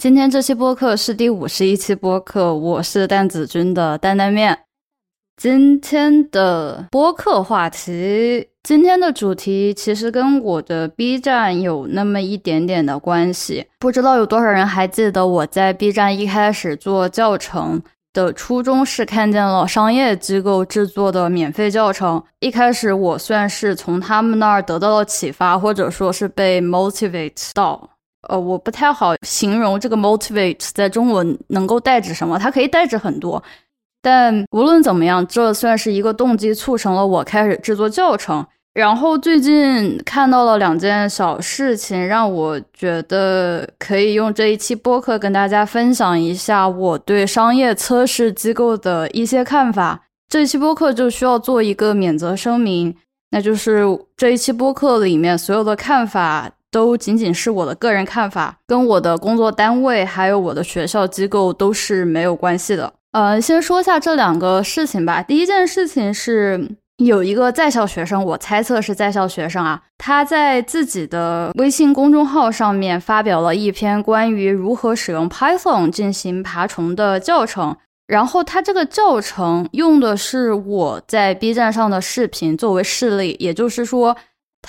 今天这期播客是第五十一期播客，我是蛋子君的担担面。今天的播客话题，今天的主题其实跟我的 B 站有那么一点点的关系。不知道有多少人还记得我在 B 站一开始做教程的初衷是看见了商业机构制作的免费教程。一开始我算是从他们那儿得到了启发，或者说是被 motivate 到。呃，我不太好形容这个 motivate 在中文能够代指什么，它可以代指很多。但无论怎么样，这算是一个动机，促成了我开始制作教程。然后最近看到了两件小事情，让我觉得可以用这一期播客跟大家分享一下我对商业测试机构的一些看法。这一期播客就需要做一个免责声明，那就是这一期播客里面所有的看法。都仅仅是我的个人看法，跟我的工作单位还有我的学校机构都是没有关系的。呃，先说一下这两个事情吧。第一件事情是有一个在校学生，我猜测是在校学生啊，他在自己的微信公众号上面发表了一篇关于如何使用 Python 进行爬虫的教程，然后他这个教程用的是我在 B 站上的视频作为示例，也就是说。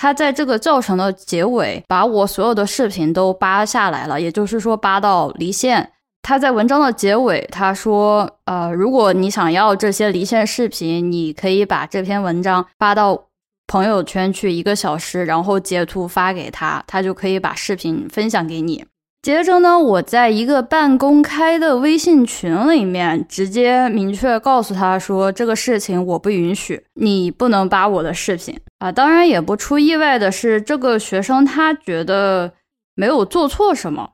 他在这个教程的结尾，把我所有的视频都扒下来了，也就是说扒到离线。他在文章的结尾，他说：“呃，如果你想要这些离线视频，你可以把这篇文章发到朋友圈去一个小时，然后截图发给他，他就可以把视频分享给你。”接着呢，我在一个半公开的微信群里面，直接明确告诉他说：“这个事情我不允许，你不能扒我的视频啊！”当然，也不出意外的是，这个学生他觉得没有做错什么，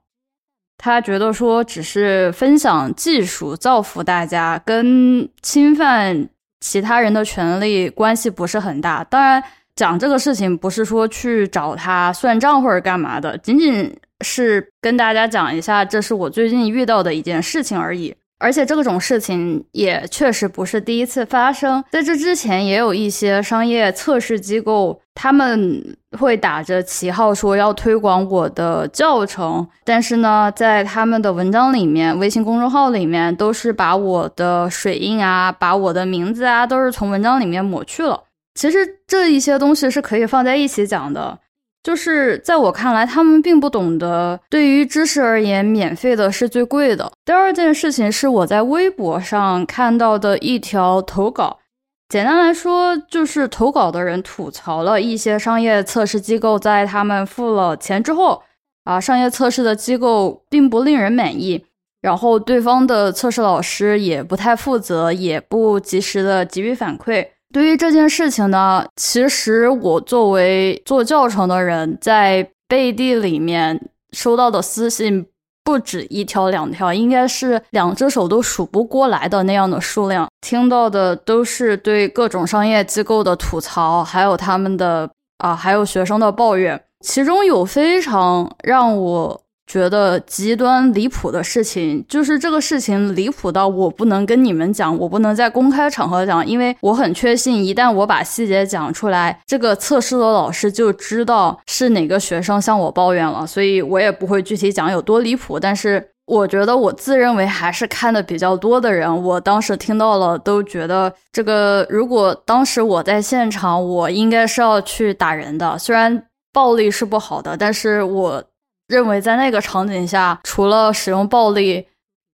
他觉得说只是分享技术，造福大家，跟侵犯其他人的权利关系不是很大。当然，讲这个事情不是说去找他算账或者干嘛的，仅仅。是跟大家讲一下，这是我最近遇到的一件事情而已。而且这种事情也确实不是第一次发生，在这之前也有一些商业测试机构，他们会打着旗号说要推广我的教程，但是呢，在他们的文章里面、微信公众号里面，都是把我的水印啊、把我的名字啊，都是从文章里面抹去了。其实这一些东西是可以放在一起讲的。就是在我看来，他们并不懂得，对于知识而言，免费的是最贵的。第二件事情是我在微博上看到的一条投稿，简单来说，就是投稿的人吐槽了一些商业测试机构，在他们付了钱之后，啊，商业测试的机构并不令人满意，然后对方的测试老师也不太负责，也不及时的给予反馈。对于这件事情呢，其实我作为做教程的人，在背地里面收到的私信不止一条两条，应该是两只手都数不过来的那样的数量。听到的都是对各种商业机构的吐槽，还有他们的啊，还有学生的抱怨，其中有非常让我。觉得极端离谱的事情，就是这个事情离谱到我不能跟你们讲，我不能在公开场合讲，因为我很确信，一旦我把细节讲出来，这个测试的老师就知道是哪个学生向我抱怨了，所以我也不会具体讲有多离谱。但是我觉得我自认为还是看的比较多的人，我当时听到了都觉得这个，如果当时我在现场，我应该是要去打人的。虽然暴力是不好的，但是我。认为在那个场景下，除了使用暴力，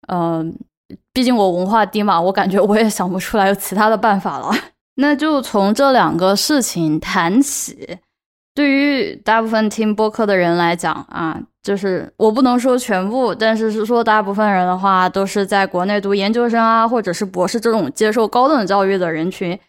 嗯，毕竟我文化低嘛，我感觉我也想不出来有其他的办法了。那就从这两个事情谈起。对于大部分听播客的人来讲啊，就是我不能说全部，但是是说大部分人的话，都是在国内读研究生啊，或者是博士这种接受高等教育的人群，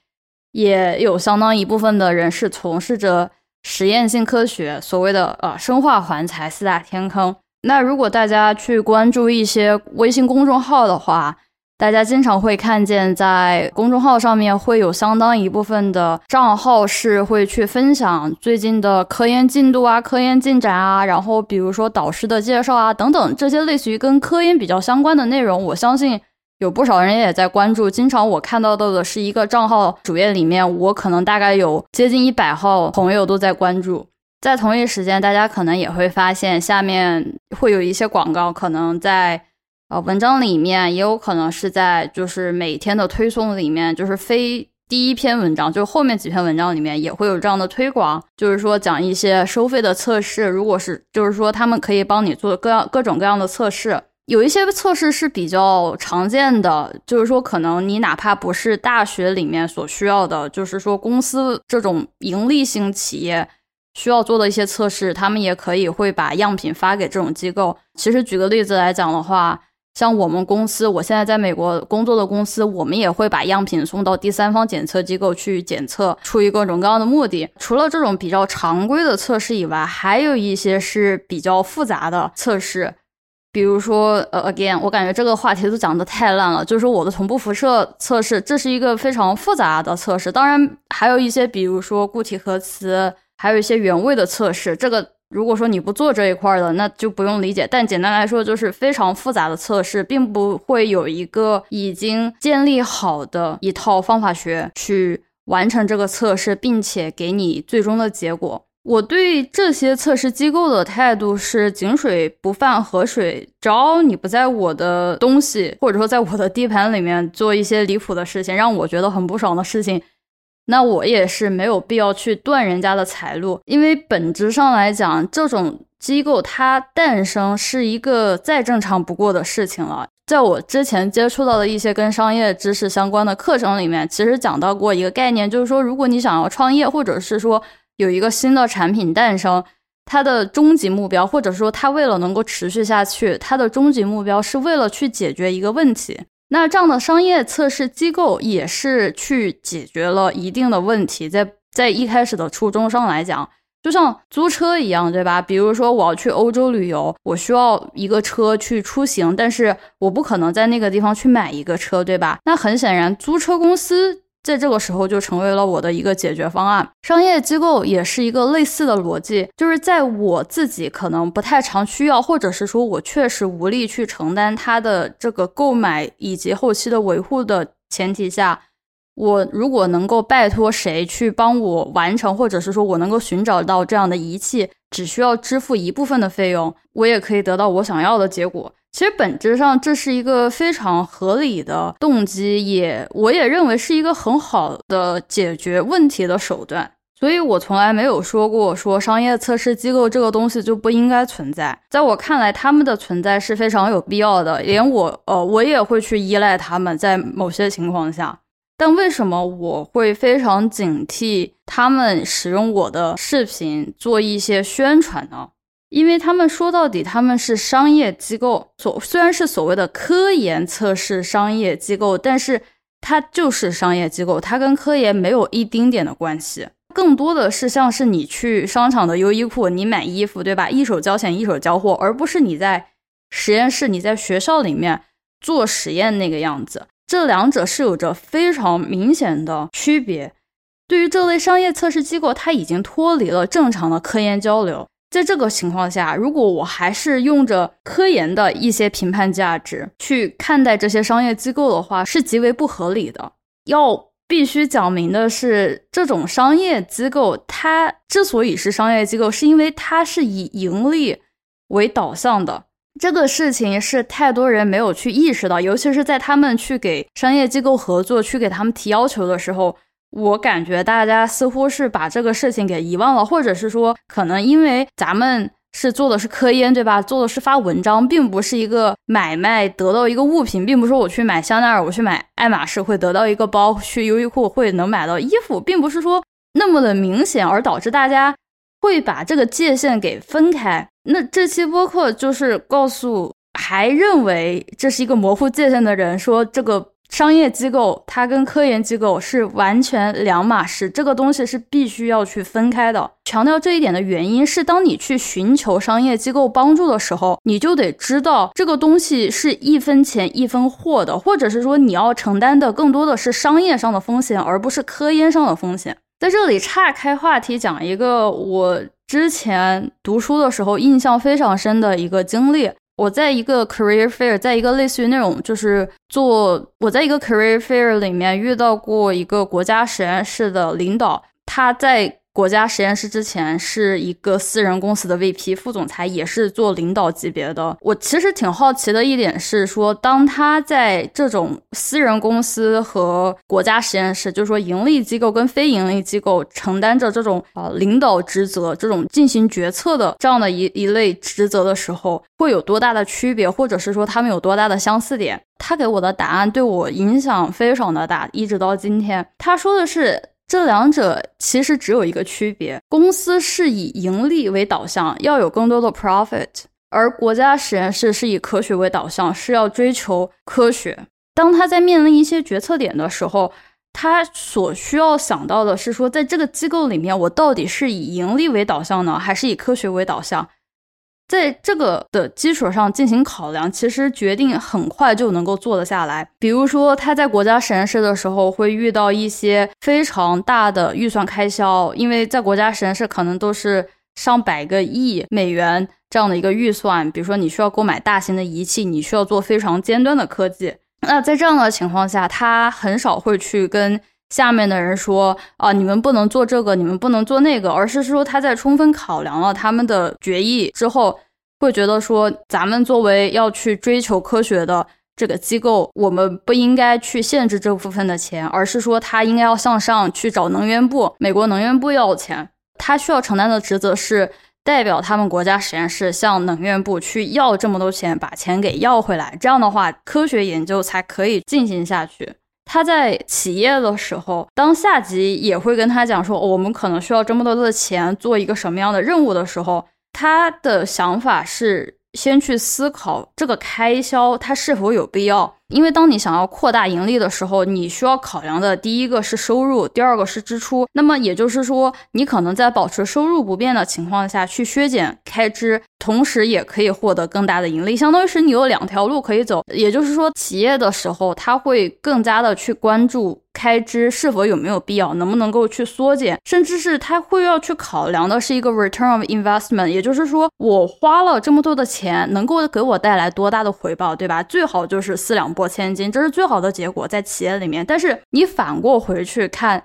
也有相当一部分的人是从事着。实验性科学，所谓的呃生化环材四大天坑。那如果大家去关注一些微信公众号的话，大家经常会看见，在公众号上面会有相当一部分的账号是会去分享最近的科研进度啊、科研进展啊，然后比如说导师的介绍啊等等这些类似于跟科研比较相关的内容。我相信。有不少人也在关注，经常我看到的的是一个账号主页里面，我可能大概有接近一百号朋友都在关注。在同一时间，大家可能也会发现下面会有一些广告，可能在呃文章里面，也有可能是在就是每天的推送里面，就是非第一篇文章，就后面几篇文章里面也会有这样的推广，就是说讲一些收费的测试，如果是就是说他们可以帮你做各样各种各样的测试。有一些测试是比较常见的，就是说，可能你哪怕不是大学里面所需要的，就是说公司这种盈利性企业需要做的一些测试，他们也可以会把样品发给这种机构。其实举个例子来讲的话，像我们公司，我现在在美国工作的公司，我们也会把样品送到第三方检测机构去检测，出于各种各样的目的。除了这种比较常规的测试以外，还有一些是比较复杂的测试。比如说，呃，again，我感觉这个话题都讲的太烂了。就是说，我的同步辐射测试，这是一个非常复杂的测试。当然，还有一些，比如说固体核磁，还有一些原位的测试。这个如果说你不做这一块的，那就不用理解。但简单来说，就是非常复杂的测试，并不会有一个已经建立好的一套方法学去完成这个测试，并且给你最终的结果。我对这些测试机构的态度是井水不犯河水，只要你不在我的东西或者说在我的地盘里面做一些离谱的事情，让我觉得很不爽的事情，那我也是没有必要去断人家的财路，因为本质上来讲，这种机构它诞生是一个再正常不过的事情了。在我之前接触到的一些跟商业知识相关的课程里面，其实讲到过一个概念，就是说，如果你想要创业，或者是说。有一个新的产品诞生，它的终极目标，或者说它为了能够持续下去，它的终极目标是为了去解决一个问题。那这样的商业测试机构也是去解决了一定的问题。在在一开始的初衷上来讲，就像租车一样，对吧？比如说我要去欧洲旅游，我需要一个车去出行，但是我不可能在那个地方去买一个车，对吧？那很显然，租车公司。在这个时候就成为了我的一个解决方案。商业机构也是一个类似的逻辑，就是在我自己可能不太常需要，或者是说我确实无力去承担它的这个购买以及后期的维护的前提下，我如果能够拜托谁去帮我完成，或者是说我能够寻找到这样的仪器，只需要支付一部分的费用，我也可以得到我想要的结果。其实本质上这是一个非常合理的动机，也我也认为是一个很好的解决问题的手段。所以我从来没有说过说商业测试机构这个东西就不应该存在。在我看来，他们的存在是非常有必要的，连我呃我也会去依赖他们在某些情况下。但为什么我会非常警惕他们使用我的视频做一些宣传呢？因为他们说到底，他们是商业机构，所虽然是所谓的科研测试商业机构，但是它就是商业机构，它跟科研没有一丁点的关系，更多的是像是你去商场的优衣库，你买衣服，对吧？一手交钱一手交货，而不是你在实验室、你在学校里面做实验那个样子，这两者是有着非常明显的区别。对于这类商业测试机构，它已经脱离了正常的科研交流。在这个情况下，如果我还是用着科研的一些评判价值去看待这些商业机构的话，是极为不合理的。要必须讲明的是，这种商业机构它之所以是商业机构，是因为它是以盈利为导向的。这个事情是太多人没有去意识到，尤其是在他们去给商业机构合作、去给他们提要求的时候。我感觉大家似乎是把这个事情给遗忘了，或者是说，可能因为咱们是做的是科研，对吧？做的是发文章，并不是一个买卖得到一个物品，并不是说我去买香奈儿，我去买爱马仕会得到一个包，去优衣库会能买到衣服，并不是说那么的明显，而导致大家会把这个界限给分开。那这期播客就是告诉还认为这是一个模糊界限的人，说这个。商业机构它跟科研机构是完全两码事，这个东西是必须要去分开的。强调这一点的原因是，当你去寻求商业机构帮助的时候，你就得知道这个东西是一分钱一分货的，或者是说你要承担的更多的是商业上的风险，而不是科研上的风险。在这里岔开话题讲一个我之前读书的时候印象非常深的一个经历。我在一个 career fair，在一个类似于那种就是做，我在一个 career fair 里面遇到过一个国家实验室的领导，他在国家实验室之前是一个私人公司的 VP 副总裁，也是做领导级别的。我其实挺好奇的一点是说，当他在这种私人公司和国家实验室，就是说盈利机构跟非盈利机构承担着这种啊领导职责、这种进行决策的这样的一一类职责的时候，会有多大的区别，或者是说他们有多大的相似点？他给我的答案对我影响非常的大，一直到今天，他说的是。这两者其实只有一个区别：公司是以盈利为导向，要有更多的 profit；而国家实验室是以科学为导向，是要追求科学。当他在面临一些决策点的时候，他所需要想到的是说，在这个机构里面，我到底是以盈利为导向呢，还是以科学为导向？在这个的基础上进行考量，其实决定很快就能够做得下来。比如说，他在国家实验室的时候会遇到一些非常大的预算开销，因为在国家实验室可能都是上百个亿美元这样的一个预算。比如说，你需要购买大型的仪器，你需要做非常尖端的科技。那在这样的情况下，他很少会去跟。下面的人说啊，你们不能做这个，你们不能做那个，而是说他在充分考量了他们的决议之后，会觉得说，咱们作为要去追求科学的这个机构，我们不应该去限制这部分的钱，而是说他应该要向上去找能源部，美国能源部要钱，他需要承担的职责是代表他们国家实验室向能源部去要这么多钱，把钱给要回来，这样的话，科学研究才可以进行下去。他在企业的时候，当下级也会跟他讲说，我们可能需要这么多的钱做一个什么样的任务的时候，他的想法是先去思考这个开销它是否有必要。因为当你想要扩大盈利的时候，你需要考量的第一个是收入，第二个是支出。那么也就是说，你可能在保持收入不变的情况下去削减开支，同时也可以获得更大的盈利，相当于是你有两条路可以走。也就是说，企业的时候，他会更加的去关注。开支是否有没有必要，能不能够去缩减，甚至是他会要去考量的是一个 return of investment，也就是说，我花了这么多的钱，能够给我带来多大的回报，对吧？最好就是四两拨千斤，这是最好的结果在企业里面。但是你反过回去看。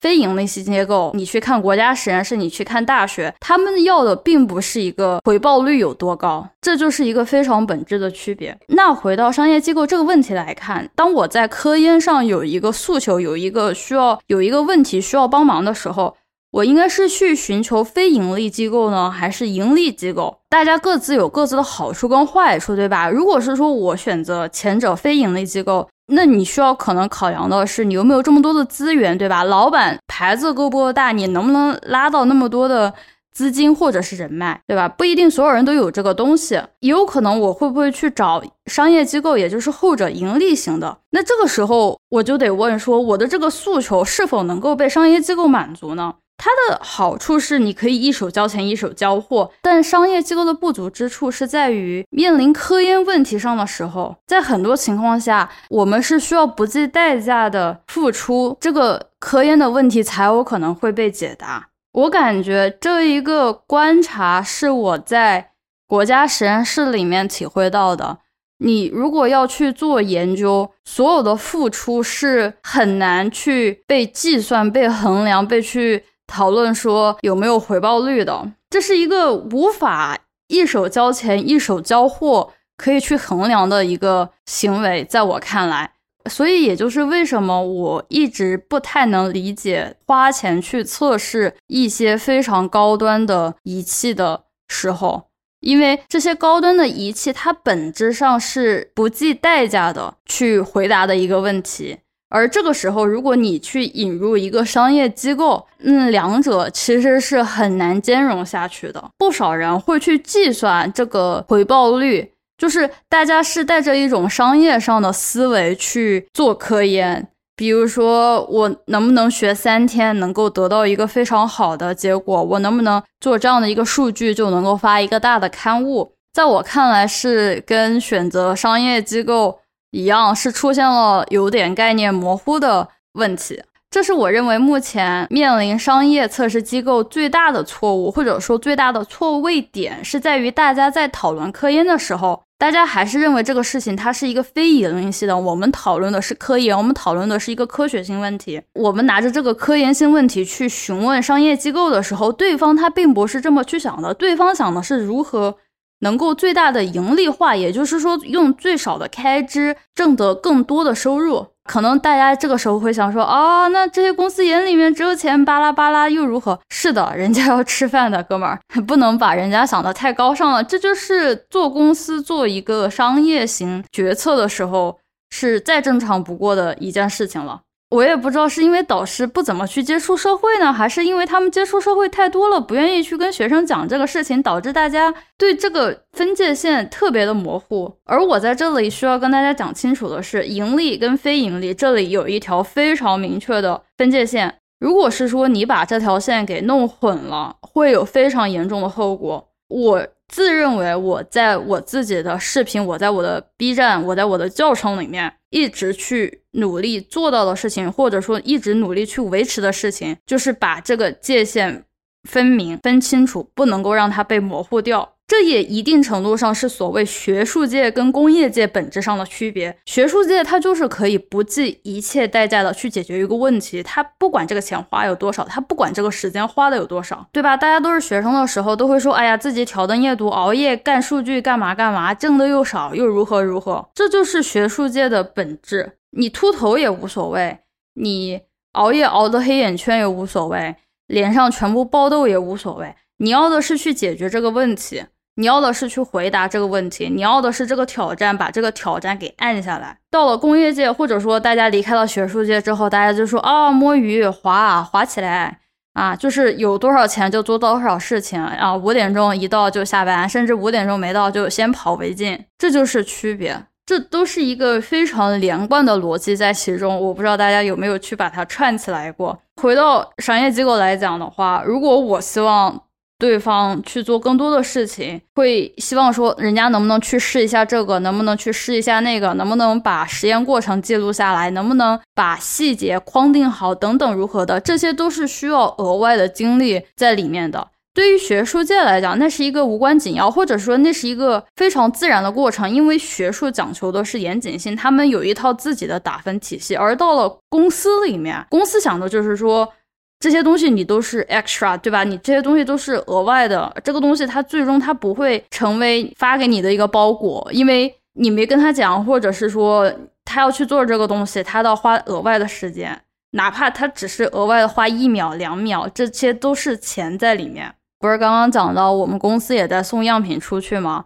非盈利性机构，你去看国家实验室，你去看大学，他们要的并不是一个回报率有多高，这就是一个非常本质的区别。那回到商业机构这个问题来看，当我在科研上有一个诉求，有一个需要，有一个问题需要帮忙的时候，我应该是去寻求非盈利机构呢，还是盈利机构？大家各自有各自的好处跟坏处，对吧？如果是说我选择前者，非盈利机构。那你需要可能考量的是，你有没有这么多的资源，对吧？老板牌子够不够大？你能不能拉到那么多的资金或者是人脉，对吧？不一定所有人都有这个东西，也有可能我会不会去找商业机构，也就是后者盈利型的。那这个时候我就得问说，我的这个诉求是否能够被商业机构满足呢？它的好处是你可以一手交钱一手交货，但商业机构的不足之处是在于面临科研问题上的时候，在很多情况下，我们是需要不计代价的付出，这个科研的问题才有可能会被解答。我感觉这一个观察是我在国家实验室里面体会到的。你如果要去做研究，所有的付出是很难去被计算、被衡量、被去。讨论说有没有回报率的，这是一个无法一手交钱一手交货可以去衡量的一个行为，在我看来，所以也就是为什么我一直不太能理解花钱去测试一些非常高端的仪器的时候，因为这些高端的仪器它本质上是不计代价的去回答的一个问题。而这个时候，如果你去引入一个商业机构，嗯，两者其实是很难兼容下去的。不少人会去计算这个回报率，就是大家是带着一种商业上的思维去做科研。比如说，我能不能学三天能够得到一个非常好的结果？我能不能做这样的一个数据就能够发一个大的刊物？在我看来，是跟选择商业机构。一样是出现了有点概念模糊的问题，这是我认为目前面临商业测试机构最大的错误，或者说最大的错位点是在于大家在讨论科研的时候，大家还是认为这个事情它是一个非盈利性的。我们讨论的是科研，我们讨论的是一个科学性问题。我们拿着这个科研性问题去询问商业机构的时候，对方他并不是这么去想的，对方想的是如何能够最大的盈利化，也就是说用最少的开支挣得更多的收入。可能大家这个时候会想说啊，那这些公司眼里面只有钱，巴拉巴拉又如何？是的，人家要吃饭的，哥们儿，不能把人家想的太高尚了。这就是做公司做一个商业型决策的时候，是再正常不过的一件事情了。我也不知道是因为导师不怎么去接触社会呢，还是因为他们接触社会太多了，不愿意去跟学生讲这个事情，导致大家对这个分界线特别的模糊。而我在这里需要跟大家讲清楚的是，盈利跟非盈利这里有一条非常明确的分界线。如果是说你把这条线给弄混了，会有非常严重的后果。我自认为我在我自己的视频，我在我的 B 站，我在我的教程里面。一直去努力做到的事情，或者说一直努力去维持的事情，就是把这个界限分明、分清楚，不能够让它被模糊掉。这也一定程度上是所谓学术界跟工业界本质上的区别。学术界它就是可以不计一切代价的去解决一个问题，它不管这个钱花有多少，它不管这个时间花的有多少，对吧？大家都是学生的时候都会说，哎呀，自己挑灯夜读、熬夜干数据干嘛干嘛，挣的又少又如何如何，这就是学术界的本质。你秃头也无所谓，你熬夜熬的黑眼圈也无所谓，脸上全部爆痘也无所谓，你要的是去解决这个问题。你要的是去回答这个问题，你要的是这个挑战，把这个挑战给按下来。到了工业界，或者说大家离开了学术界之后，大家就说啊，摸鱼滑滑起来啊，就是有多少钱就做多少事情啊，五点钟一到就下班，甚至五点钟没到就先跑为敬，这就是区别。这都是一个非常连贯的逻辑在其中。我不知道大家有没有去把它串起来过。回到商业机构来讲的话，如果我希望。对方去做更多的事情，会希望说人家能不能去试一下这个，能不能去试一下那个，能不能把实验过程记录下来，能不能把细节框定好，等等如何的，这些都是需要额外的精力在里面的。对于学术界来讲，那是一个无关紧要，或者说那是一个非常自然的过程，因为学术讲求的是严谨性，他们有一套自己的打分体系。而到了公司里面，公司想的就是说。这些东西你都是 extra，对吧？你这些东西都是额外的。这个东西它最终它不会成为发给你的一个包裹，因为你没跟他讲，或者是说他要去做这个东西，他要花额外的时间，哪怕他只是额外的花一秒两秒，这些都是钱在里面。不是刚刚讲到我们公司也在送样品出去吗？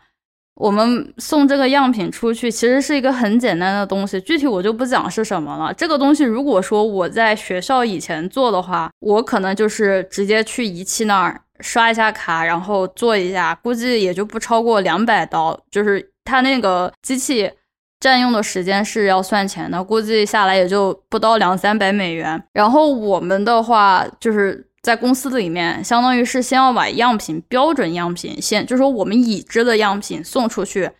我们送这个样品出去，其实是一个很简单的东西，具体我就不讲是什么了。这个东西如果说我在学校以前做的话，我可能就是直接去仪器那儿刷一下卡，然后做一下，估计也就不超过两百刀。就是它那个机器占用的时间是要算钱的，估计下来也就不到两三百美元。然后我们的话就是。在公司里面，相当于是先要把样品标准样品先，就是说我们已知的样品送出去，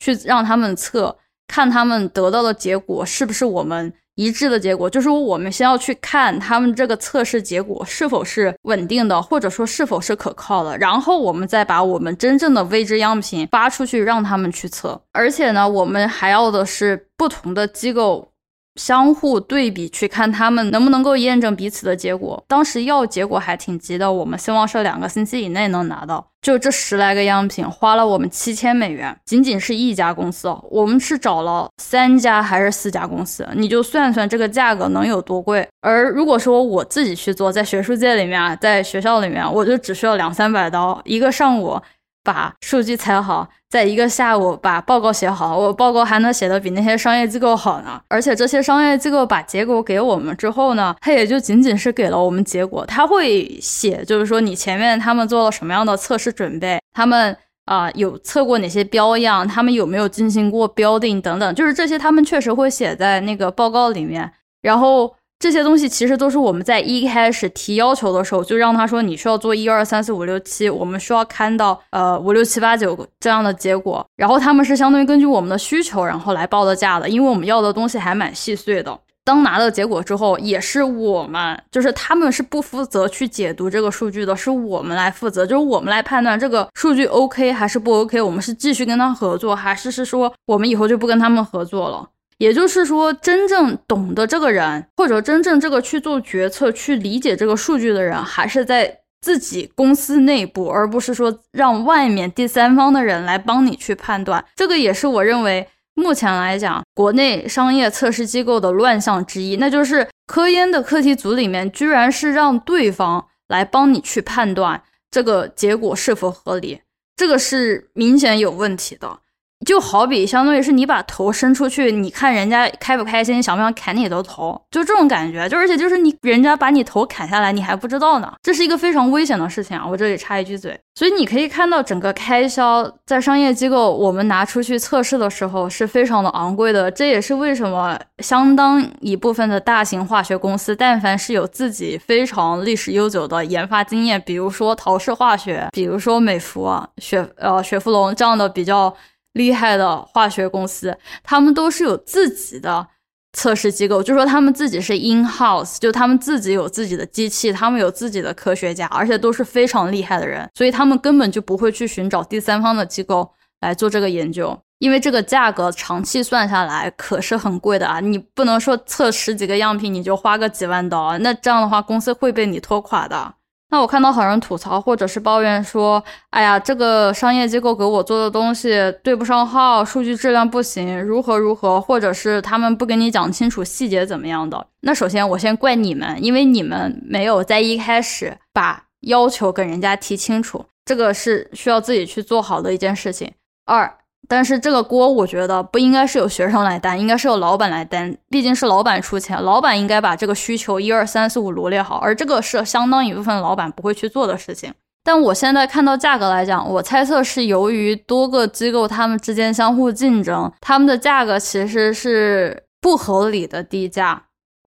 去让他们测，看他们得到的结果是不是我们一致的结果。就是，我们先要去看他们这个测试结果是否是稳定的，或者说是否是可靠的，然后我们再把我们真正的未知样品发出去，让他们去测。而且呢，我们还要的是不同的机构。相互对比去看他们能不能够验证彼此的结果。当时要结果还挺急的，我们希望是两个星期以内能拿到。就这十来个样品，花了我们七千美元，仅仅是一家公司。我们是找了三家还是四家公司？你就算算这个价格能有多贵。而如果说我自己去做，在学术界里面，在学校里面，我就只需要两三百刀，一个上午。把数据采好，在一个下午把报告写好，我报告还能写的比那些商业机构好呢。而且这些商业机构把结果给我们之后呢，他也就仅仅是给了我们结果，他会写，就是说你前面他们做了什么样的测试准备，他们啊有测过哪些标样，他们有没有进行过标定等等，就是这些他们确实会写在那个报告里面，然后。这些东西其实都是我们在一开始提要求的时候，就让他说你需要做一二三四五六七，我们需要看到呃五六七八九这样的结果，然后他们是相当于根据我们的需求然后来报的价的，因为我们要的东西还蛮细碎的。当拿到结果之后，也是我们，就是他们是不负责去解读这个数据的，是我们来负责，就是我们来判断这个数据 OK 还是不 OK，我们是继续跟他合作，还是是说我们以后就不跟他们合作了？也就是说，真正懂得这个人，或者真正这个去做决策、去理解这个数据的人，还是在自己公司内部，而不是说让外面第三方的人来帮你去判断。这个也是我认为。目前来讲，国内商业测试机构的乱象之一，那就是科研的课题组里面，居然是让对方来帮你去判断这个结果是否合理，这个是明显有问题的。就好比相当于是你把头伸出去，你看人家开不开心，想不想砍你的头，就这种感觉。就而且就是你人家把你头砍下来，你还不知道呢，这是一个非常危险的事情啊！我这里插一句嘴，所以你可以看到整个开销在商业机构我们拿出去测试的时候是非常的昂贵的。这也是为什么相当一部分的大型化学公司，但凡是有自己非常历史悠久的研发经验，比如说陶氏化学，比如说美孚啊、雪呃雪佛龙这样的比较。厉害的化学公司，他们都是有自己的测试机构，就说他们自己是 in house，就他们自己有自己的机器，他们有自己的科学家，而且都是非常厉害的人，所以他们根本就不会去寻找第三方的机构来做这个研究，因为这个价格长期算下来可是很贵的啊！你不能说测十几个样品你就花个几万刀，那这样的话公司会被你拖垮的。那我看到好人吐槽或者是抱怨说：“哎呀，这个商业机构给我做的东西对不上号，数据质量不行，如何如何，或者是他们不跟你讲清楚细节怎么样的。”那首先我先怪你们，因为你们没有在一开始把要求跟人家提清楚，这个是需要自己去做好的一件事情。二。但是这个锅，我觉得不应该是由学生来担，应该是由老板来担。毕竟是老板出钱，老板应该把这个需求一二三四五罗列好，而这个是相当一部分老板不会去做的事情。但我现在看到价格来讲，我猜测是由于多个机构他们之间相互竞争，他们的价格其实是不合理的低价。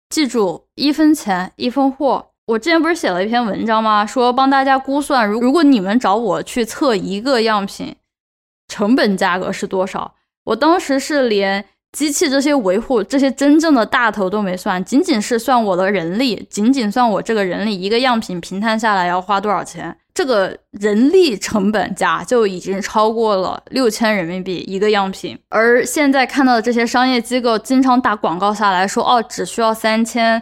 记住，一分钱一分货。我之前不是写了一篇文章吗？说帮大家估算，如如果你们找我去测一个样品。成本价格是多少？我当时是连机器这些维护、这些真正的大头都没算，仅仅是算我的人力，仅仅算我这个人力一个样品平摊下来要花多少钱，这个人力成本价就已经超过了六千人民币一个样品。而现在看到的这些商业机构经常打广告下来说，哦，只需要三千。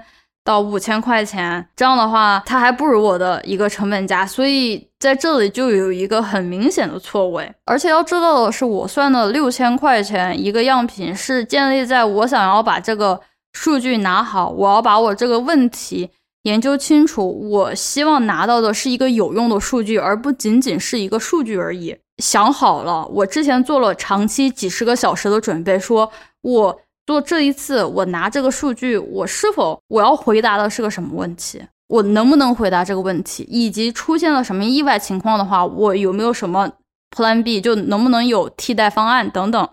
到五千块钱，这样的话，它还不如我的一个成本价，所以在这里就有一个很明显的错位。而且要知道的是，我算的六千块钱一个样品，是建立在我想要把这个数据拿好，我要把我这个问题研究清楚，我希望拿到的是一个有用的数据，而不仅仅是一个数据而已。想好了，我之前做了长期几十个小时的准备，说我。做这一次，我拿这个数据，我是否我要回答的是个什么问题？我能不能回答这个问题？以及出现了什么意外情况的话，我有没有什么 Plan B？就能不能有替代方案等等？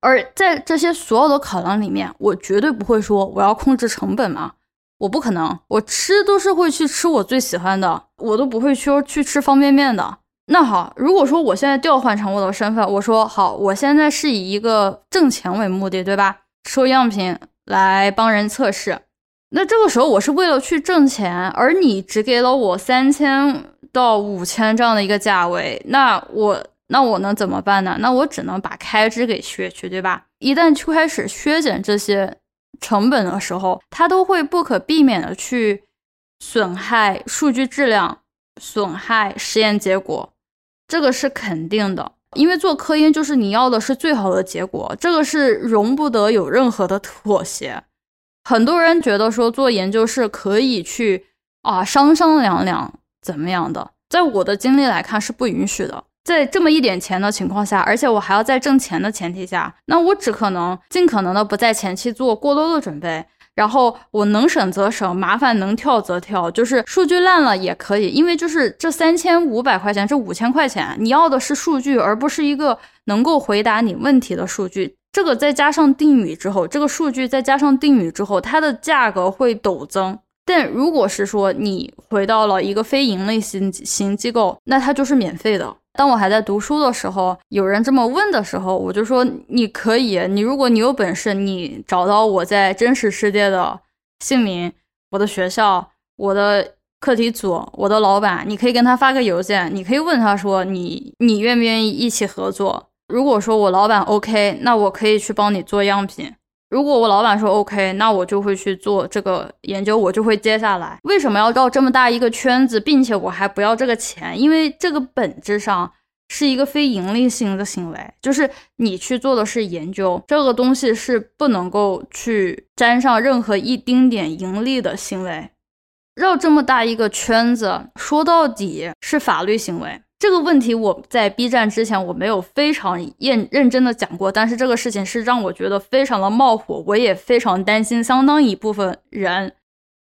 而在这些所有的考量里面，我绝对不会说我要控制成本嘛，我不可能，我吃都是会去吃我最喜欢的，我都不会说去吃方便面的。那好，如果说我现在调换成我的身份，我说好，我现在是以一个挣钱为目的，对吧？收样品来帮人测试，那这个时候我是为了去挣钱，而你只给了我三千到五千这样的一个价位，那我那我能怎么办呢？那我只能把开支给削去，对吧？一旦就开始削减这些成本的时候，它都会不可避免的去损害数据质量，损害实验结果，这个是肯定的。因为做科研就是你要的是最好的结果，这个是容不得有任何的妥协。很多人觉得说做研究是可以去啊商商量量怎么样的，在我的经历来看是不允许的。在这么一点钱的情况下，而且我还要在挣钱的前提下，那我只可能尽可能的不在前期做过多的准备。然后我能省则省，麻烦能跳则跳，就是数据烂了也可以，因为就是这三千五百块钱，这五千块钱，你要的是数据，而不是一个能够回答你问题的数据。这个再加上定语之后，这个数据再加上定语之后，它的价格会陡增。但如果是说你回到了一个非盈利型型机构，那它就是免费的。当我还在读书的时候，有人这么问的时候，我就说你可以，你如果你有本事，你找到我在真实世界的姓名、我的学校、我的课题组、我的老板，你可以跟他发个邮件，你可以问他说你你愿不愿意一起合作。如果说我老板 OK，那我可以去帮你做样品。如果我老板说 OK，那我就会去做这个研究，我就会接下来。为什么要绕这么大一个圈子，并且我还不要这个钱？因为这个本质上是一个非盈利性的行为，就是你去做的是研究，这个东西是不能够去沾上任何一丁点盈利的行为。绕这么大一个圈子，说到底是法律行为。这个问题我在 B 站之前我没有非常认认真的讲过，但是这个事情是让我觉得非常的冒火，我也非常担心相当一部分人。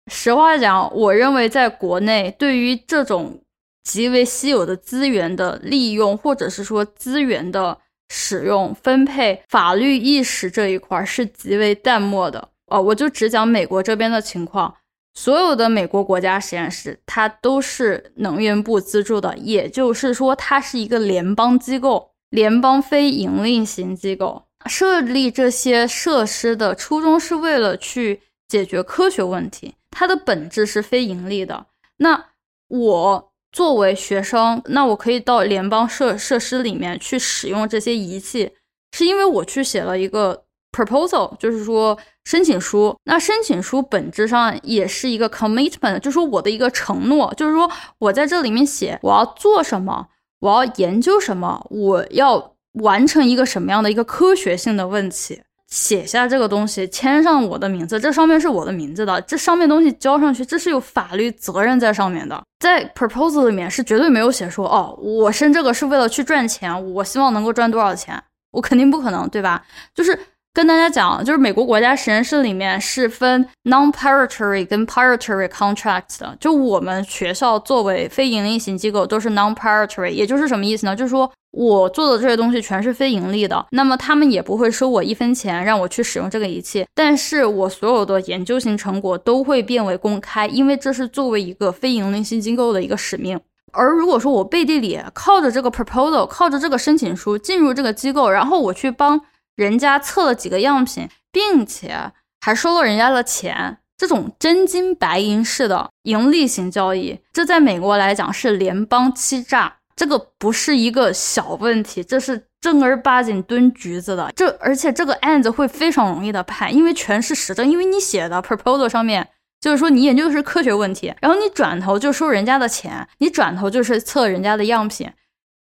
实话讲，我认为在国内对于这种极为稀有的资源的利用，或者是说资源的使用分配，法律意识这一块是极为淡漠的。哦，我就只讲美国这边的情况。所有的美国国家实验室，它都是能源部资助的，也就是说，它是一个联邦机构，联邦非盈利型机构。设立这些设施的初衷是为了去解决科学问题，它的本质是非盈利的。那我作为学生，那我可以到联邦设设施里面去使用这些仪器，是因为我去写了一个 proposal，就是说。申请书，那申请书本质上也是一个 commitment，就是说我的一个承诺，就是说我在这里面写我要做什么，我要研究什么，我要完成一个什么样的一个科学性的问题，写下这个东西，签上我的名字，这上面是我的名字的，这上面东西交上去，这是有法律责任在上面的，在 proposal 里面是绝对没有写说，哦，我申这个是为了去赚钱，我希望能够赚多少钱，我肯定不可能，对吧？就是。跟大家讲，就是美国国家实验室里面是分 non-paratory 跟 paratory contracts 的。就我们学校作为非盈利型机构，都是 non-paratory，也就是什么意思呢？就是说我做的这些东西全是非盈利的，那么他们也不会收我一分钱让我去使用这个仪器，但是我所有的研究型成果都会变为公开，因为这是作为一个非盈利性机构的一个使命。而如果说我背地里靠着这个 proposal，靠着这个申请书进入这个机构，然后我去帮。人家测了几个样品，并且还收了人家的钱，这种真金白银式的盈利型交易，这在美国来讲是联邦欺诈，这个不是一个小问题，这是正儿八经蹲局子的。这而且这个案子会非常容易的判，因为全是实证，因为你写的 proposal 上面就是说你研究的是科学问题，然后你转头就收人家的钱，你转头就是测人家的样品。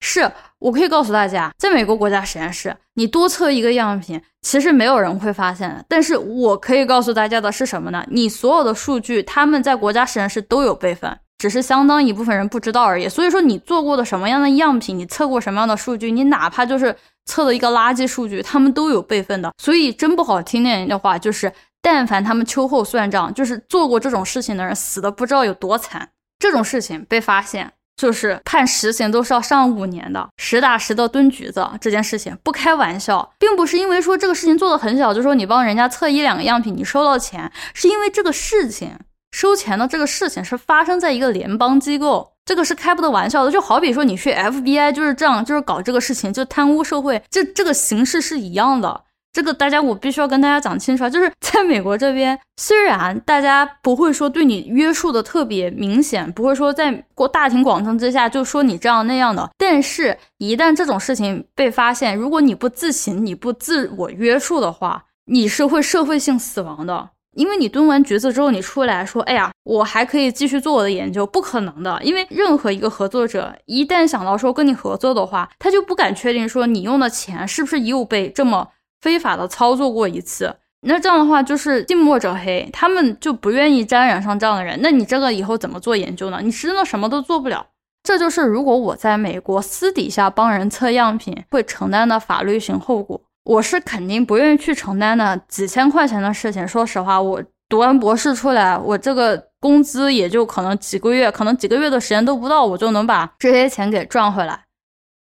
是我可以告诉大家，在美国国家实验室，你多测一个样品，其实没有人会发现的。但是我可以告诉大家的是什么呢？你所有的数据，他们在国家实验室都有备份，只是相当一部分人不知道而已。所以说，你做过的什么样的样品，你测过什么样的数据，你哪怕就是测了一个垃圾数据，他们都有备份的。所以真不好听点的话，就是但凡他们秋后算账，就是做过这种事情的人，死的不知道有多惨。这种事情被发现。就是判实刑都是要上五年的，实打实的蹲局子。这件事情不开玩笑，并不是因为说这个事情做的很小，就说你帮人家测一两个样品，你收到钱，是因为这个事情收钱的这个事情是发生在一个联邦机构，这个是开不得玩笑的。就好比说你去 FBI 就是这样，就是搞这个事情，就贪污受贿，这这个形式是一样的。这个大家我必须要跟大家讲清楚啊，就是 在美国这边，虽然大家不会说对你约束的特别明显，不会说在过大庭广众之下就说你这样那样的，但是一旦这种事情被发现，如果你不自省，你不自我约束的话，你是会社会性死亡的。因为你蹲完局子之后，你出来说，哎呀，我还可以继续做我的研究，不可能的。因为任何一个合作者一旦想到说跟你合作的话，他就不敢确定说你用的钱是不是又被这么。非法的操作过一次，那这样的话就是近墨者黑，他们就不愿意沾染上这样的人。那你这个以后怎么做研究呢？你真的什么都做不了。这就是如果我在美国私底下帮人测样品会承担的法律型后果，我是肯定不愿意去承担的。几千块钱的事情，说实话，我读完博士出来，我这个工资也就可能几个月，可能几个月的时间都不到，我就能把这些钱给赚回来。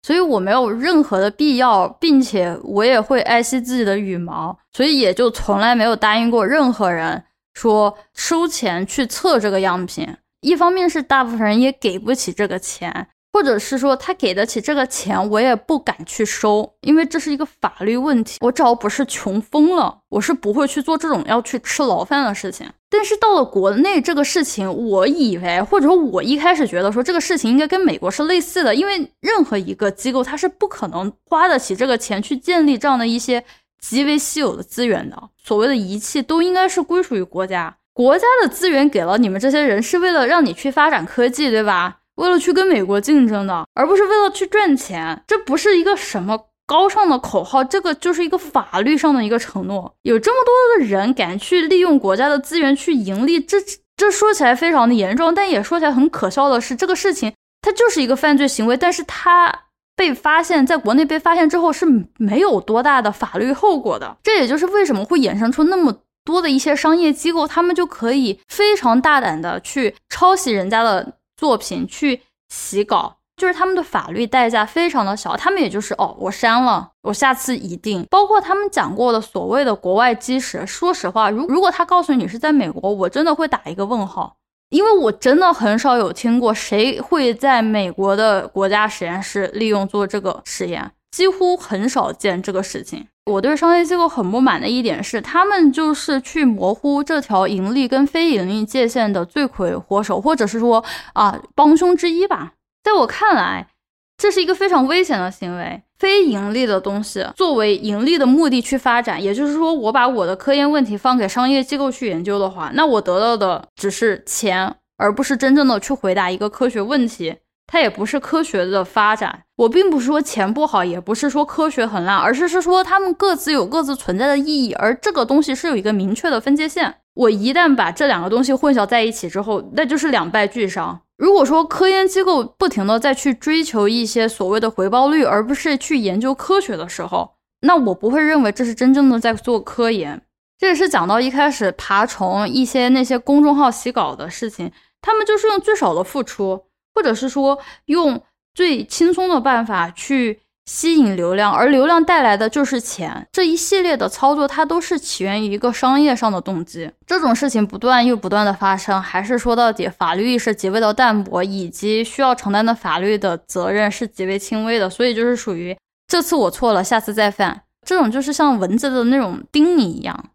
所以我没有任何的必要，并且我也会爱惜自己的羽毛，所以也就从来没有答应过任何人说收钱去测这个样品。一方面是大部分人也给不起这个钱，或者是说他给得起这个钱，我也不敢去收，因为这是一个法律问题。我只要不是穷疯了，我是不会去做这种要去吃牢饭的事情。但是到了国内，这个事情，我以为或者说我一开始觉得说这个事情应该跟美国是类似的，因为任何一个机构它是不可能花得起这个钱去建立这样的一些极为稀有的资源的。所谓的仪器都应该是归属于国家，国家的资源给了你们这些人，是为了让你去发展科技，对吧？为了去跟美国竞争的，而不是为了去赚钱，这不是一个什么高尚的口号，这个就是一个法律上的一个承诺。有这么多的人敢去利用国家的资源去盈利，这这说起来非常的严重，但也说起来很可笑的是，这个事情它就是一个犯罪行为，但是它被发现，在国内被发现之后是没有多大的法律后果的。这也就是为什么会衍生出那么多的一些商业机构，他们就可以非常大胆的去抄袭人家的。作品去起稿，就是他们的法律代价非常的小，他们也就是哦，我删了，我下次一定。包括他们讲过的所谓的国外基石，说实话，如如果他告诉你是在美国，我真的会打一个问号，因为我真的很少有听过谁会在美国的国家实验室利用做这个实验，几乎很少见这个事情。我对商业机构很不满的一点是，他们就是去模糊这条盈利跟非盈利界限的罪魁祸首，或者是说啊帮凶之一吧。在我看来，这是一个非常危险的行为。非盈利的东西作为盈利的目的去发展，也就是说，我把我的科研问题放给商业机构去研究的话，那我得到的只是钱，而不是真正的去回答一个科学问题。它也不是科学的发展，我并不是说钱不好，也不是说科学很烂，而是是说他们各自有各自存在的意义，而这个东西是有一个明确的分界线。我一旦把这两个东西混淆在一起之后，那就是两败俱伤。如果说科研机构不停的再去追求一些所谓的回报率，而不是去研究科学的时候，那我不会认为这是真正的在做科研。这也是讲到一开始爬虫一些那些公众号洗稿的事情，他们就是用最少的付出。或者是说用最轻松的办法去吸引流量，而流量带来的就是钱。这一系列的操作，它都是起源于一个商业上的动机。这种事情不断又不断的发生，还是说到底法律意识极为的淡薄，以及需要承担的法律的责任是极为轻微的。所以就是属于这次我错了，下次再犯。这种就是像蚊子的那种叮你一样。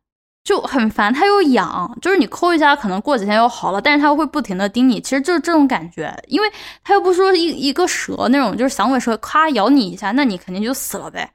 就很烦，它又痒，就是你抠一下，可能过几天又好了，但是它会不停的叮你，其实就是这种感觉，因为它又不是说一一个蛇那种，就是响尾蛇，咔咬你一下，那你肯定就死了呗，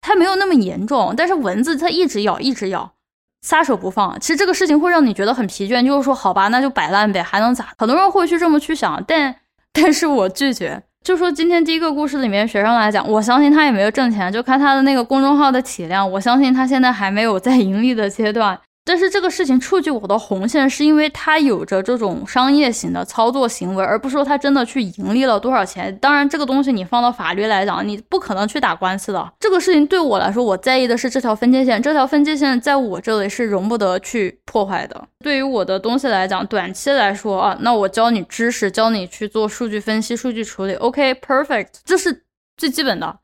它没有那么严重，但是蚊子它一直咬，一直咬，撒手不放，其实这个事情会让你觉得很疲倦，就是说好吧，那就摆烂呗，还能咋？很多人会去这么去想，但 但是我拒绝。就说今天第一个故事里面学生来讲，我相信他也没有挣钱，就看他的那个公众号的体量，我相信他现在还没有在盈利的阶段。但是这个事情触及我的红线，是因为它有着这种商业型的操作行为，而不是说它真的去盈利了多少钱。当然，这个东西你放到法律来讲，你不可能去打官司的。这个事情对我来说，我在意的是这条分界线，这条分界线在我这里是容不得去破坏的。对于我的东西来讲，短期来说啊，那我教你知识，教你去做数据分析、数据处理，OK，perfect，这是最基本的。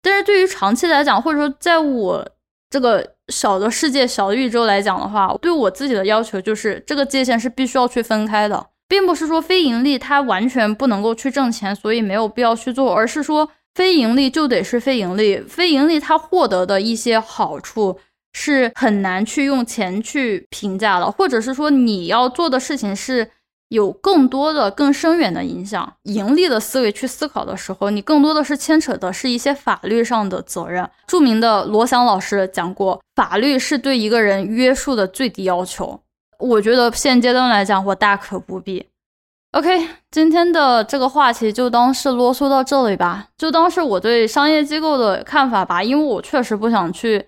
但是对于长期来讲，或者说在我这个。小的世界、小的宇宙来讲的话，对我自己的要求就是，这个界限是必须要去分开的，并不是说非盈利它完全不能够去挣钱，所以没有必要去做，而是说非盈利就得是非盈利，非盈利它获得的一些好处是很难去用钱去评价的，或者是说你要做的事情是。有更多的、更深远的影响，盈利的思维去思考的时候，你更多的是牵扯的是一些法律上的责任。著名的罗翔老师讲过，法律是对一个人约束的最低要求。我觉得现阶段来讲，我大可不必。OK，今天的这个话题就当是啰嗦到这里吧，就当是我对商业机构的看法吧，因为我确实不想去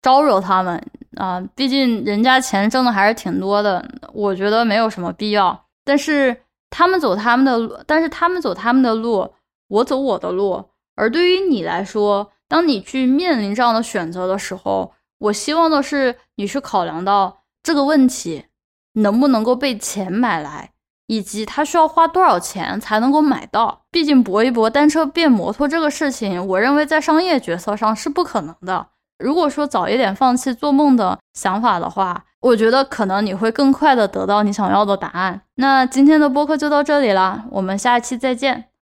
招惹他们啊，毕竟人家钱挣的还是挺多的，我觉得没有什么必要。但是他们走他们的路，但是他们走他们的路，我走我的路。而对于你来说，当你去面临这样的选择的时候，我希望的是你去考量到这个问题能不能够被钱买来，以及他需要花多少钱才能够买到。毕竟搏一搏单车变摩托这个事情，我认为在商业决策上是不可能的。如果说早一点放弃做梦的想法的话，我觉得可能你会更快的得到你想要的答案。那今天的播客就到这里了，我们下期再见。